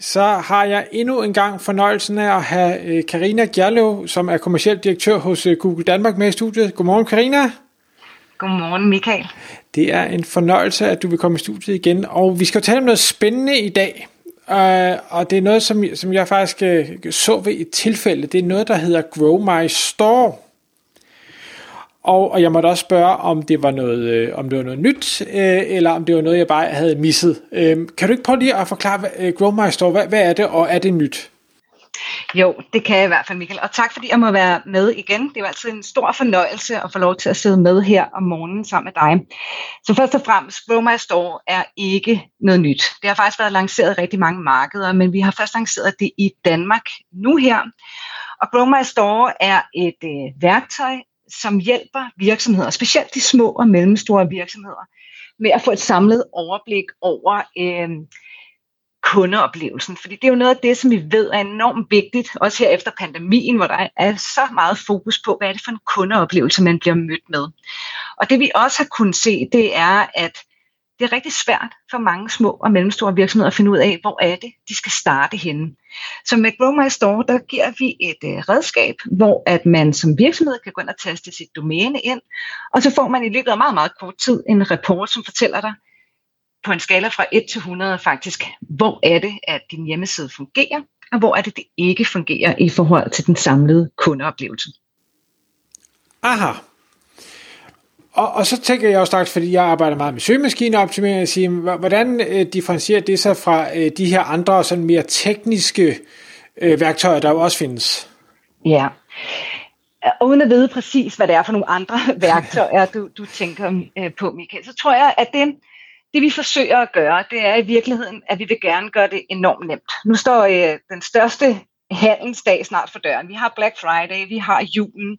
så har jeg endnu en gang fornøjelsen af at have øh, Karina Gjerlev, som er kommersiel direktør hos øh, Google Danmark med i studiet. Godmorgen Karina. Godmorgen Michael. Det er en fornøjelse, at du vil komme i studiet igen, og vi skal tale om noget spændende i dag. Uh, og det er noget, som, som jeg faktisk så ved et tilfælde. Det er noget, der hedder Grow My Store. Og, og jeg måtte også spørge, om det var noget, øh, om det var noget nyt, øh, eller om det var noget, jeg bare havde misset. Øh, kan du ikke prøve lige at forklare, hvad, øh, Grow My Store, hvad, hvad er det, og er det nyt? Jo, det kan jeg i hvert fald, Michael. Og tak fordi jeg må være med igen. Det er altid en stor fornøjelse at få lov til at sidde med her om morgenen sammen med dig. Så først og fremmest, Grow My Store er ikke noget nyt. Det har faktisk været lanceret i rigtig mange markeder, men vi har først lanceret det i Danmark nu her. Og Grow My Store er et øh, værktøj, som hjælper virksomheder, specielt de små og mellemstore virksomheder, med at få et samlet overblik over øh, kundeoplevelsen. Fordi det er jo noget af det, som vi ved er enormt vigtigt, også her efter pandemien, hvor der er så meget fokus på, hvad er det for en kundeoplevelse, man bliver mødt med. Og det vi også har kunnet se, det er, at det er rigtig svært for mange små og mellemstore virksomheder at finde ud af, hvor er det, de skal starte henne. Så med Grow My Store, der giver vi et øh, redskab, hvor at man som virksomhed kan gå ind og taste sit domæne ind, og så får man i løbet af meget, meget kort tid en rapport, som fortæller dig på en skala fra 1 til 100 faktisk, hvor er det, at din hjemmeside fungerer, og hvor er det, det ikke fungerer i forhold til den samlede kundeoplevelse. Aha, og, og så tænker jeg også straks, fordi jeg arbejder meget med søgemaskineoptimering, at sige, hvordan øh, differentierer det sig fra øh, de her andre sådan mere tekniske øh, værktøjer, der jo også findes? Ja, og uden at vide præcis, hvad det er for nogle andre værktøjer, du, du tænker øh, på, Michael, så tror jeg, at det, det vi forsøger at gøre, det er i virkeligheden, at vi vil gerne gøre det enormt nemt. Nu står øh, den største handelsdag snart for døren. Vi har Black Friday, vi har julen,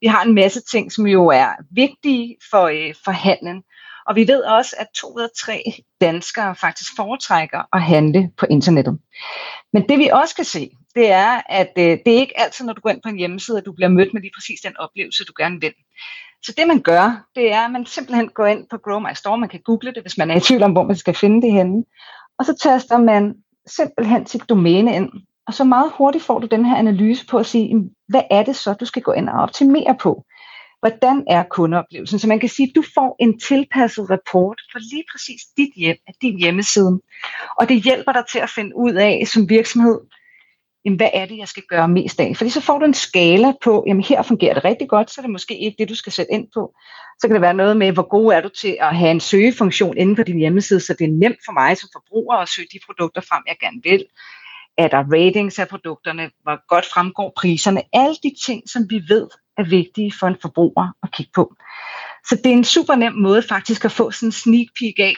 vi har en masse ting, som jo er vigtige for, øh, for handlen. Og vi ved også, at to ud af tre danskere faktisk foretrækker at handle på internettet. Men det vi også kan se, det er, at øh, det er ikke altid, når du går ind på en hjemmeside, at du bliver mødt med lige præcis den oplevelse, du gerne vil. Så det man gør, det er, at man simpelthen går ind på Grow My Store. Man kan google det, hvis man er i tvivl om, hvor man skal finde det henne. Og så taster man simpelthen sit domæne ind. Og så meget hurtigt får du den her analyse på at sige, hvad er det så, du skal gå ind og optimere på? Hvordan er kundeoplevelsen? Så man kan sige, at du får en tilpasset rapport for lige præcis dit hjem, din hjemmeside. Og det hjælper dig til at finde ud af som virksomhed, jamen, hvad er det, jeg skal gøre mest af? Fordi så får du en skala på, jamen her fungerer det rigtig godt, så er det måske ikke det, du skal sætte ind på. Så kan det være noget med, hvor god er du til at have en søgefunktion inde på din hjemmeside, så det er nemt for mig som forbruger at søge de produkter frem, jeg gerne vil er der ratings af produkterne, hvor godt fremgår priserne, alle de ting, som vi ved er vigtige for en forbruger at kigge på. Så det er en super nem måde faktisk at få sådan en sneak peek af,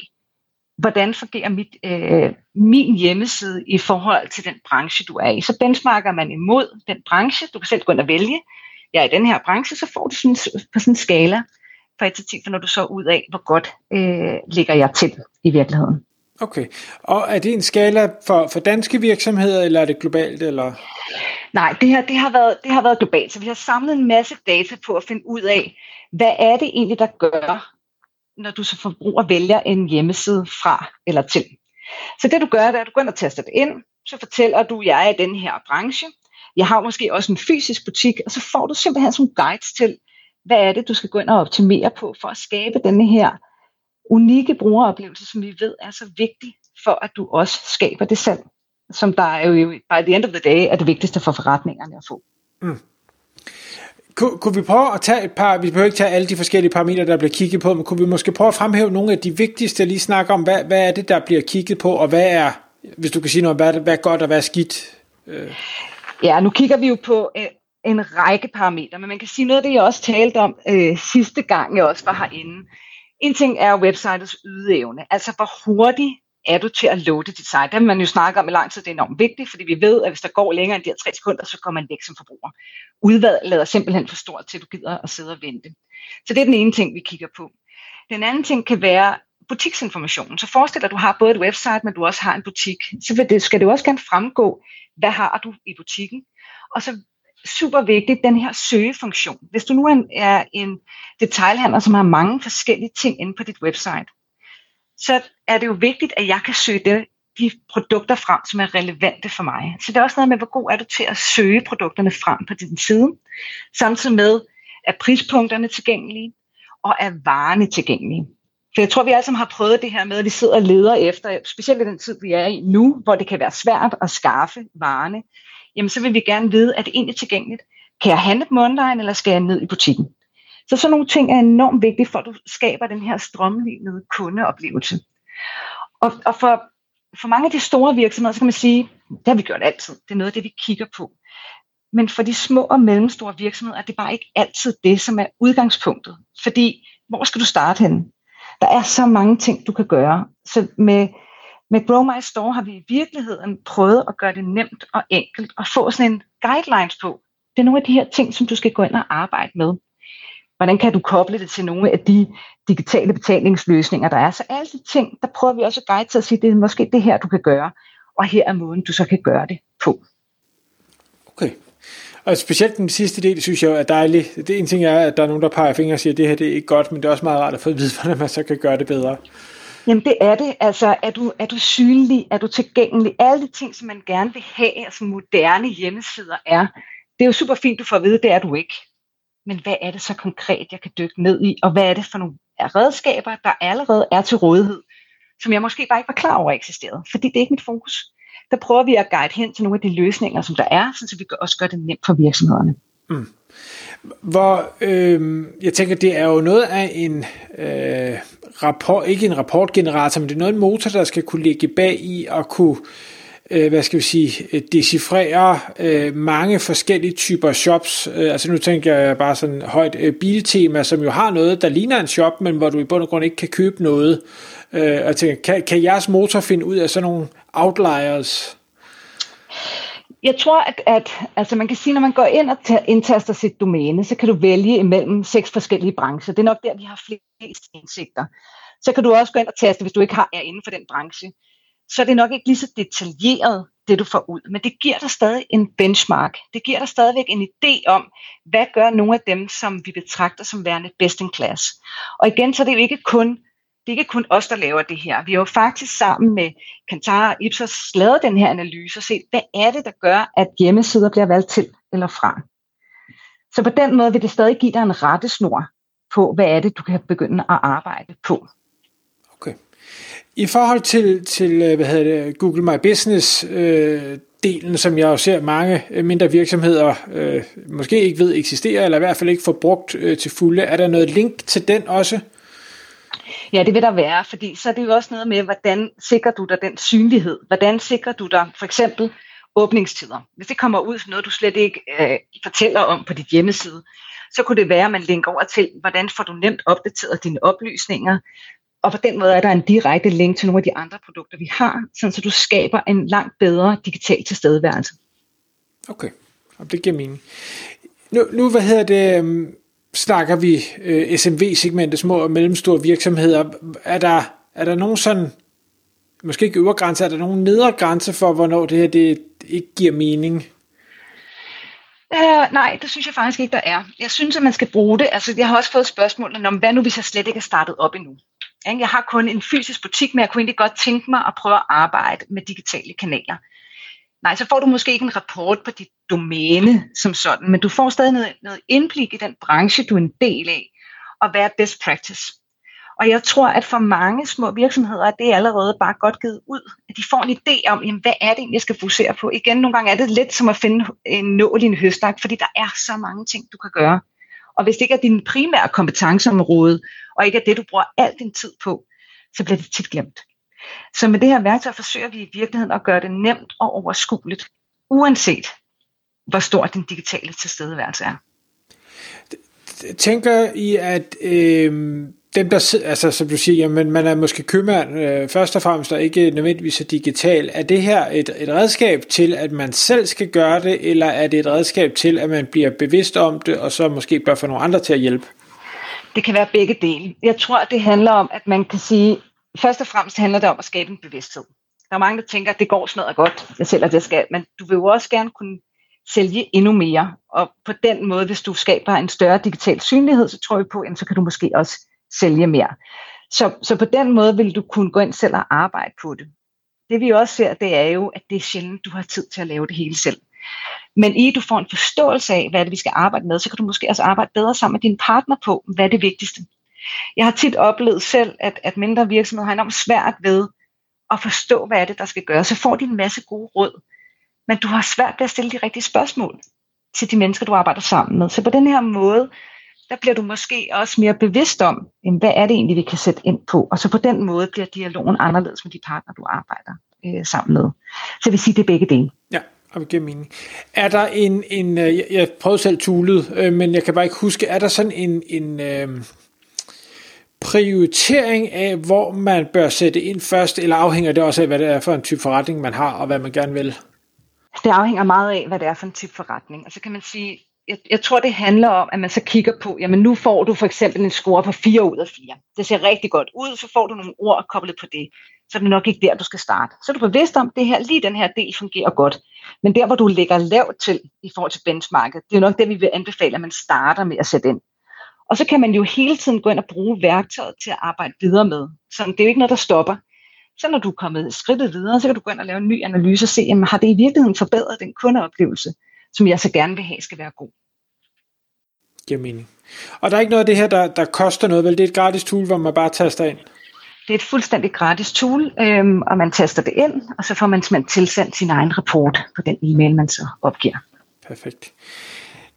hvordan fungerer mit, øh, min hjemmeside i forhold til den branche, du er i. Så benchmarker man imod den branche, du kan selv gå ind og vælge, jeg er i den her branche, så får du sådan, på sådan en skala fra 1 til 10, for når du så ud af, hvor godt øh, ligger jeg til i virkeligheden. Okay, og er det en skala for, for danske virksomheder, eller er det globalt? Eller? Nej, det her det har, været, det har været globalt, så vi har samlet en masse data på at finde ud af, hvad er det egentlig, der gør, når du som forbruger vælger en hjemmeside fra eller til. Så det du gør, det er, at du går ind og taster det ind, så fortæller du, at jeg er i den her branche. Jeg har måske også en fysisk butik, og så får du simpelthen sådan guides til, hvad er det, du skal gå ind og optimere på for at skabe denne her unikke brugeroplevelse, som vi ved er så vigtig for, at du også skaber det selv, som der er jo by the end of the day er det vigtigste for forretningerne at få. Mm. Kun, kunne vi prøve at tage et par, vi behøver ikke tage alle de forskellige parametre, der bliver kigget på, men kunne vi måske prøve at fremhæve nogle af de vigtigste, lige snakke om, hvad, hvad er det, der bliver kigget på, og hvad er, hvis du kan sige noget, hvad hvad er godt og hvad er skidt? Øh. Ja, nu kigger vi jo på øh, en række parametre, men man kan sige noget af det, jeg også talte om øh, sidste gang, jeg også var herinde, en ting er websitets ydeevne, altså hvor hurtigt er du til at loade dit site. Det man jo snakker om i lang tid, det er enormt vigtigt, fordi vi ved, at hvis der går længere end de her tre sekunder, så kommer man væk som forbruger. Udvalget lader simpelthen for stort til, at du gider at sidde og vente. Så det er den ene ting, vi kigger på. Den anden ting kan være butiksinformation. Så forestil dig, at du har både et website, men du også har en butik. Så vil det, skal det også gerne fremgå, hvad har du i butikken. Og så super vigtigt, den her søgefunktion. Hvis du nu er en detailhandler, som har mange forskellige ting inde på dit website, så er det jo vigtigt, at jeg kan søge det, de produkter frem, som er relevante for mig. Så det er også noget med, hvor god er du til at søge produkterne frem på din side, samtidig med, at prispunkterne tilgængelige, og er varerne tilgængelige. For jeg tror, vi alle sammen har prøvet det her med, at vi sidder og leder efter, specielt i den tid, vi er i nu, hvor det kan være svært at skaffe varerne, jamen så vil vi gerne vide, at det egentlig er tilgængeligt. Kan jeg handle dem online, eller skal jeg ned i butikken? Så sådan nogle ting er enormt vigtige, for at du skaber den her strømlignede kundeoplevelse. Og, og for, for mange af de store virksomheder, så kan man sige, det har vi gjort altid. Det er noget af det, vi kigger på. Men for de små og mellemstore virksomheder er det bare ikke altid det, som er udgangspunktet. Fordi, hvor skal du starte henne? Der er så mange ting, du kan gøre. Så med, med Grow My Store har vi i virkeligheden prøvet at gøre det nemt og enkelt og få sådan en guidelines på. Det er nogle af de her ting, som du skal gå ind og arbejde med. Hvordan kan du koble det til nogle af de digitale betalingsløsninger, der er? Så alle de ting, der prøver vi også at guide til at sige, det er måske det her, du kan gøre, og her er måden, du så kan gøre det på. Okay. Og specielt den sidste del, synes jeg er dejlig. Det ene ting er, at der er nogen, der peger fingre og siger, at det her det er ikke godt, men det er også meget rart at få at vide, hvordan man så kan gøre det bedre. Jamen det er det. Altså er du, er du synlig? Er du tilgængelig? Alle de ting, som man gerne vil have, som moderne hjemmesider er, det er jo super fint, du får at vide, det er du ikke men hvad er det så konkret, jeg kan dykke ned i, og hvad er det for nogle redskaber, der allerede er til rådighed, som jeg måske bare ikke var klar over eksisterede, fordi det er ikke mit fokus. Der prøver vi at guide hen til nogle af de løsninger, som der er, så vi også gør det nemt for virksomhederne. Mm. Hvor øh, jeg tænker, det er jo noget af en øh, rapport, ikke en rapportgenerator, men det er noget en motor, der skal kunne ligge bag i og kunne øh, hvad skal vi sige, decifrere øh, mange forskellige typer shops. Øh, altså nu tænker jeg bare sådan højt øh, biltema, som jo har noget, der ligner en shop, men hvor du i bund og grund ikke kan købe noget. Øh, og jeg tænker, kan, kan jeres motor finde ud af sådan nogle outliers? Jeg tror, at, at altså man kan sige, når man går ind og indtaster sit domæne, så kan du vælge imellem seks forskellige brancher. Det er nok der, vi har flest indsigter. Så kan du også gå ind og taste, hvis du ikke har, er inden for den branche så er det nok ikke lige så detaljeret, det du får ud. Men det giver dig stadig en benchmark. Det giver dig stadigvæk en idé om, hvad gør nogle af dem, som vi betragter som værende best in class. Og igen, så er det jo ikke kun, det er ikke kun os, der laver det her. Vi har jo faktisk sammen med Kantar og Ipsos lavet den her analyse og set, hvad er det, der gør, at hjemmesider bliver valgt til eller fra. Så på den måde vil det stadig give dig en rettesnor på, hvad er det, du kan begynde at arbejde på. Okay. I forhold til, til øh, hvad hedder det, Google My Business øh, delen, som jeg jo ser mange øh, mindre virksomheder øh, måske ikke ved eksisterer, eller i hvert fald ikke får brugt øh, til fulde, er der noget link til den også? Ja, det vil der være, fordi så er det jo også noget med, hvordan sikrer du dig den synlighed? Hvordan sikrer du dig for eksempel åbningstider? Hvis det kommer ud som noget, du slet ikke øh, fortæller om på dit hjemmeside, så kunne det være, at man linker over til, hvordan får du nemt opdateret dine oplysninger? Og på den måde er der en direkte link til nogle af de andre produkter, vi har, sådan så du skaber en langt bedre digital tilstedeværelse. Okay, det giver mening. Nu, nu hvad hedder det, øhm, snakker vi øh, SMV-segmentet, små og mellemstore virksomheder. Er der, er der nogen sådan, måske ikke øvre grænse, er der nogen nedre grænse for, hvornår det her det ikke giver mening? Uh, nej, det synes jeg faktisk ikke, der er. Jeg synes, at man skal bruge det. Altså, jeg har også fået spørgsmål om, hvad nu hvis jeg slet ikke er startet op endnu? Jeg har kun en fysisk butik, men jeg kunne egentlig godt tænke mig at prøve at arbejde med digitale kanaler. Nej, så får du måske ikke en rapport på dit domæne som sådan, men du får stadig noget, noget indblik i den branche, du er en del af, og hvad er best practice. Og jeg tror, at for mange små virksomheder er det allerede bare godt givet ud. At de får en idé om, jamen, hvad er det, egentlig, jeg skal fokusere på. Igen, nogle gange er det lidt som at finde øh, en nål i en høstak, fordi der er så mange ting, du kan gøre. Og hvis det ikke er din primære kompetenceområde, og ikke er det, du bruger al din tid på, så bliver det tit glemt. Så med det her værktøj forsøger vi i virkeligheden at gøre det nemt og overskueligt, uanset hvor stor din digitale tilstedeværelse er. Tænker I, at øh, dem der, altså som du siger, jamen man er måske købmand øh, først og fremmest, og ikke nødvendigvis så digital. Er det her et, et redskab til, at man selv skal gøre det, eller er det et redskab til, at man bliver bevidst om det, og så måske bør få nogle andre til at hjælpe? Det kan være begge dele. Jeg tror, det handler om, at man kan sige, først og fremmest handler det om at skabe en bevidsthed. Der er mange, der tænker, at det går sådan noget godt, jeg sælger det, skal, men du vil jo også gerne kunne sælge endnu mere. Og på den måde, hvis du skaber en større digital synlighed, så tror jeg på, at så kan du måske også sælge mere. Så, så på den måde vil du kunne gå ind selv og arbejde på det. Det vi også ser, det er jo, at det er sjældent, du har tid til at lave det hele selv. Men i du får en forståelse af, hvad det vi skal arbejde med, så kan du måske også arbejde bedre sammen med din partner på, hvad er det vigtigste. Jeg har tit oplevet selv, at, at mindre virksomheder har enormt svært ved at forstå, hvad er det, der skal gøres. Så får de en masse gode råd, men du har svært ved at stille de rigtige spørgsmål til de mennesker, du arbejder sammen med. Så på den her måde, der bliver du måske også mere bevidst om, hvad er det egentlig, vi kan sætte ind på. Og så på den måde bliver dialogen anderledes med de partner, du arbejder øh, sammen med. Så jeg vil sige, det er begge dele. Ja, og giver mening. Er der en, en øh, jeg, jeg prøvede selv tulet, øh, men jeg kan bare ikke huske, er der sådan en, en øh, prioritering af, hvor man bør sætte ind først, eller afhænger det også af, hvad det er for en type forretning, man har, og hvad man gerne vil? Det afhænger meget af, hvad det er for en type forretning. Og så kan man sige, jeg, jeg tror, det handler om, at man så kigger på, jamen nu får du for eksempel en score på 4 ud af 4. Det ser rigtig godt ud, så får du nogle ord koblet på det. Så er det nok ikke der, du skal starte. Så er du bevidst om, at det her, lige den her del fungerer godt. Men der, hvor du ligger lavt til i forhold til benchmarket, det er nok det, vi vil anbefale, at man starter med at sætte ind. Og så kan man jo hele tiden gå ind og bruge værktøjet til at arbejde videre med. Så det er jo ikke noget, der stopper. Så når du er kommet skridtet videre, så kan du gå ind og lave en ny analyse og se, jamen, har det i virkeligheden forbedret den kundeoplevelse, som jeg så gerne vil have skal være god. Giver mening. Og der er ikke noget af det her, der, der koster noget, vel? Det er et gratis tool, hvor man bare taster ind? Det er et fuldstændig gratis tool, øhm, og man taster det ind, og så får man tilsendt sin egen rapport på den e-mail, man så opgiver. Perfekt.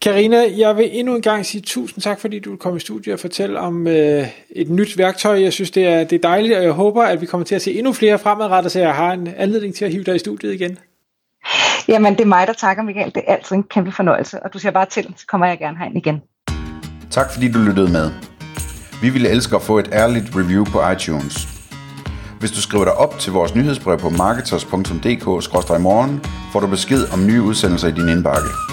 Karina, jeg vil endnu en gang sige tusind tak, fordi du kom i studiet og fortælle om øh, et nyt værktøj. Jeg synes, det er, det er dejligt, og jeg håber, at vi kommer til at se endnu flere fremadrettet, så jeg har en anledning til at hive dig i studiet igen. Jamen, det er mig, der takker, Michael. Det er altid en kæmpe fornøjelse, og du siger bare til, så kommer jeg gerne herind igen. Tak fordi du lyttede med. Vi ville elske at få et ærligt review på iTunes. Hvis du skriver dig op til vores nyhedsbrev på marketers.dk-morgen, får du besked om nye udsendelser i din indbakke.